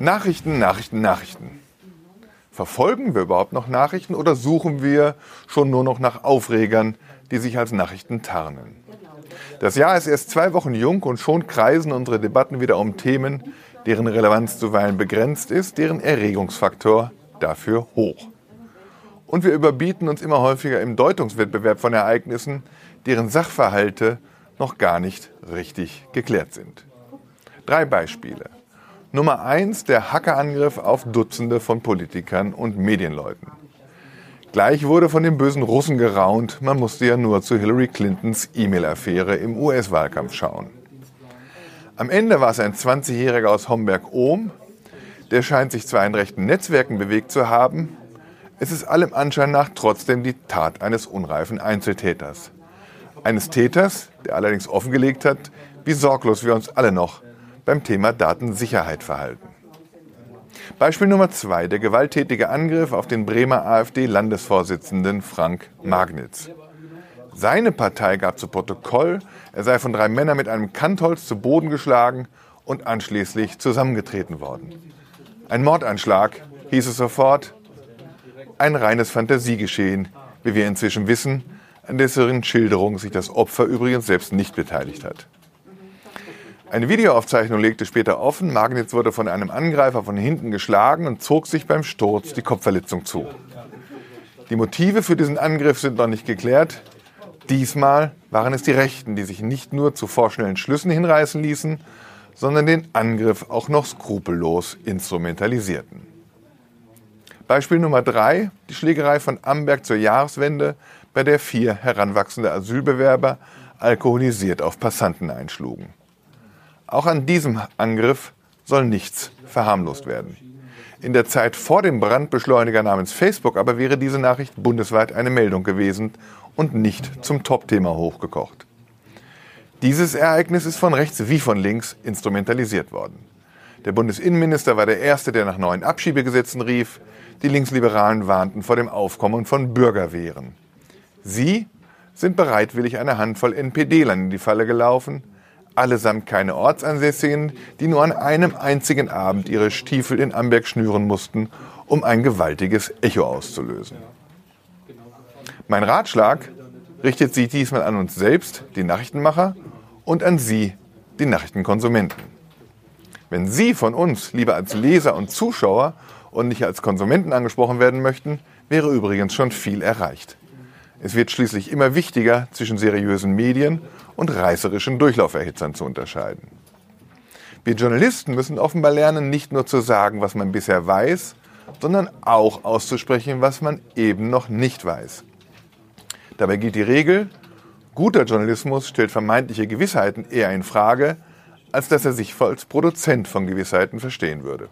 Nachrichten, Nachrichten, Nachrichten. Verfolgen wir überhaupt noch Nachrichten oder suchen wir schon nur noch nach Aufregern, die sich als Nachrichten tarnen? Das Jahr ist erst zwei Wochen jung und schon kreisen unsere Debatten wieder um Themen, deren Relevanz zuweilen begrenzt ist, deren Erregungsfaktor dafür hoch. Und wir überbieten uns immer häufiger im Deutungswettbewerb von Ereignissen, deren Sachverhalte noch gar nicht richtig geklärt sind. Drei Beispiele. Nummer eins, der Hackerangriff auf Dutzende von Politikern und Medienleuten. Gleich wurde von den bösen Russen geraunt, man musste ja nur zu Hillary Clintons E-Mail-Affäre im US-Wahlkampf schauen. Am Ende war es ein 20-Jähriger aus Homberg-Ohm, der scheint sich zwar in rechten Netzwerken bewegt zu haben, es ist allem Anschein nach trotzdem die Tat eines unreifen Einzeltäters. Eines Täters, der allerdings offengelegt hat, wie sorglos wir uns alle noch beim Thema Datensicherheit verhalten. Beispiel Nummer zwei, der gewalttätige Angriff auf den Bremer AfD-Landesvorsitzenden Frank Magnitz. Seine Partei gab zu Protokoll, er sei von drei Männern mit einem Kantholz zu Boden geschlagen und anschließend zusammengetreten worden. Ein Mordanschlag, hieß es sofort, ein reines Fantasiegeschehen, wie wir inzwischen wissen, an dessen Schilderung sich das Opfer übrigens selbst nicht beteiligt hat. Eine Videoaufzeichnung legte später offen, Magnitz wurde von einem Angreifer von hinten geschlagen und zog sich beim Sturz die Kopfverletzung zu. Die Motive für diesen Angriff sind noch nicht geklärt. Diesmal waren es die Rechten, die sich nicht nur zu vorschnellen Schlüssen hinreißen ließen, sondern den Angriff auch noch skrupellos instrumentalisierten. Beispiel Nummer drei, die Schlägerei von Amberg zur Jahreswende, bei der vier heranwachsende Asylbewerber alkoholisiert auf Passanten einschlugen. Auch an diesem Angriff soll nichts verharmlost werden. In der Zeit vor dem Brandbeschleuniger namens Facebook aber wäre diese Nachricht bundesweit eine Meldung gewesen und nicht zum Topthema hochgekocht. Dieses Ereignis ist von rechts wie von links instrumentalisiert worden. Der Bundesinnenminister war der Erste, der nach neuen Abschiebegesetzen rief. Die Linksliberalen warnten vor dem Aufkommen von Bürgerwehren. Sie sind bereitwillig eine Handvoll NPD-Lern in die Falle gelaufen – allesamt keine Ortsansässigen, die nur an einem einzigen Abend ihre Stiefel in Amberg schnüren mussten, um ein gewaltiges Echo auszulösen. Mein Ratschlag richtet sich diesmal an uns selbst, die Nachrichtenmacher, und an Sie, die Nachrichtenkonsumenten. Wenn Sie von uns lieber als Leser und Zuschauer und nicht als Konsumenten angesprochen werden möchten, wäre übrigens schon viel erreicht. Es wird schließlich immer wichtiger, zwischen seriösen Medien und reißerischen Durchlauferhitzern zu unterscheiden. Wir Journalisten müssen offenbar lernen, nicht nur zu sagen, was man bisher weiß, sondern auch auszusprechen, was man eben noch nicht weiß. Dabei gilt die Regel, guter Journalismus stellt vermeintliche Gewissheiten eher in Frage, als dass er sich als Produzent von Gewissheiten verstehen würde.